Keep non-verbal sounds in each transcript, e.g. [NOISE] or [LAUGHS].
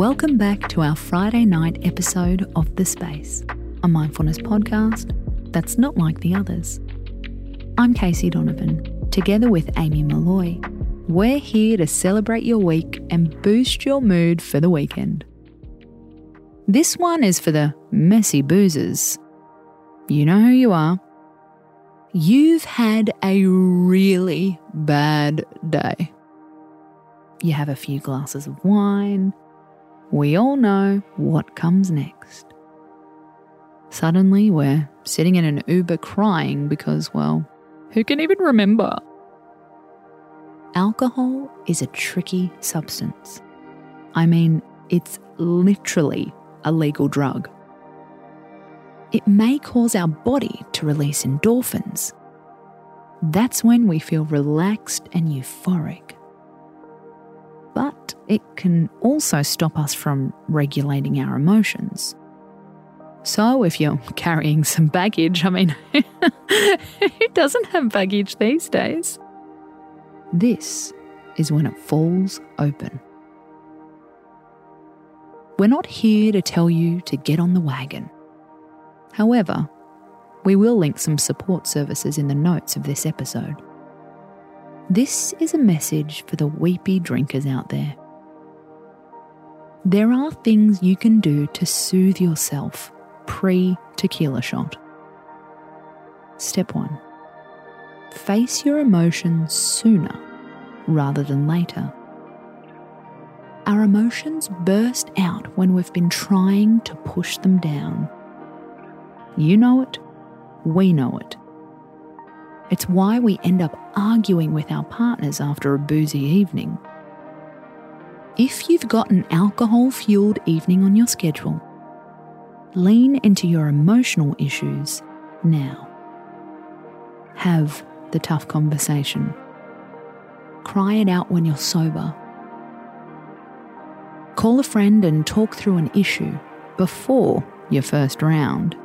Welcome back to our Friday night episode of The Space, a mindfulness podcast that's not like the others. I'm Casey Donovan. Together with Amy Molloy, we're here to celebrate your week and boost your mood for the weekend. This one is for the messy boozers. You know who you are. You've had a really bad day. You have a few glasses of wine. We all know what comes next. Suddenly, we're sitting in an Uber crying because, well, who can even remember? Alcohol is a tricky substance. I mean, it's literally a legal drug it may cause our body to release endorphins. That's when we feel relaxed and euphoric. But it can also stop us from regulating our emotions. So, if you're [LAUGHS] carrying some baggage, I mean, [LAUGHS] who doesn't have baggage these days? This is when it falls open. We're not here to tell you to get on the wagon. However, we will link some support services in the notes of this episode. This is a message for the weepy drinkers out there. There are things you can do to soothe yourself pre tequila shot. Step 1 Face your emotions sooner rather than later. Our emotions burst out when we've been trying to push them down you know it, we know it. It's why we end up arguing with our partners after a boozy evening. If you've got an alcohol fueled evening on your schedule, lean into your emotional issues now. Have the tough conversation. Cry it out when you're sober. Call a friend and talk through an issue before your first round.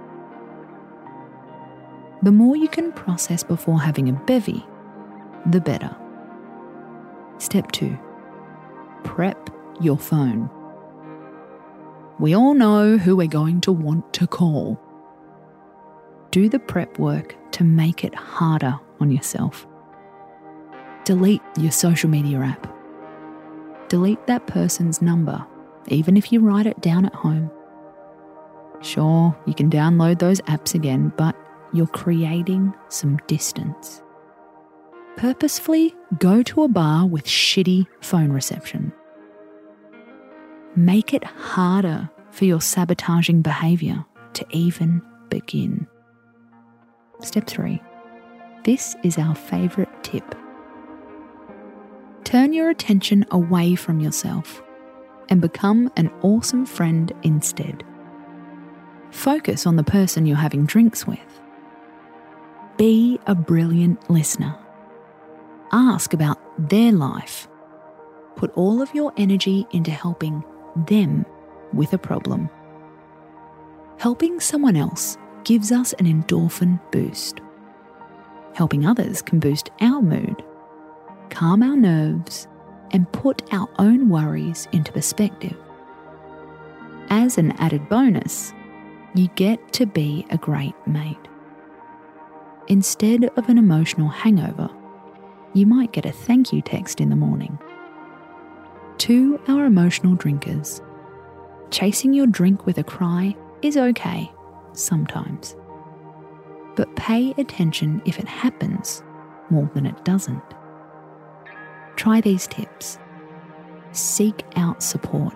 The more you can process before having a bevy, the better. Step 2 Prep your phone. We all know who we're going to want to call. Do the prep work to make it harder on yourself. Delete your social media app. Delete that person's number, even if you write it down at home. Sure, you can download those apps again, but you're creating some distance. Purposefully go to a bar with shitty phone reception. Make it harder for your sabotaging behaviour to even begin. Step 3. This is our favourite tip. Turn your attention away from yourself and become an awesome friend instead. Focus on the person you're having drinks with be a brilliant listener. Ask about their life. Put all of your energy into helping them with a problem. Helping someone else gives us an endorphin boost. Helping others can boost our mood, calm our nerves, and put our own worries into perspective. As an added bonus, you get to be a great mate. Instead of an emotional hangover, you might get a thank you text in the morning. To our emotional drinkers, chasing your drink with a cry is okay sometimes. But pay attention if it happens more than it doesn't. Try these tips. Seek out support.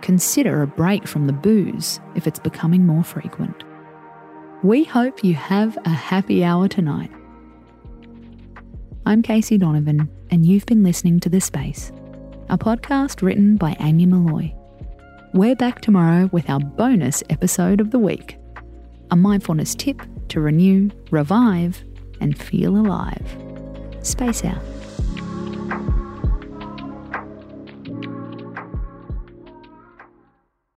Consider a break from the booze if it's becoming more frequent. We hope you have a happy hour tonight. I'm Casey Donovan, and you've been listening to The Space, a podcast written by Amy Molloy. We're back tomorrow with our bonus episode of the week a mindfulness tip to renew, revive, and feel alive. Space out.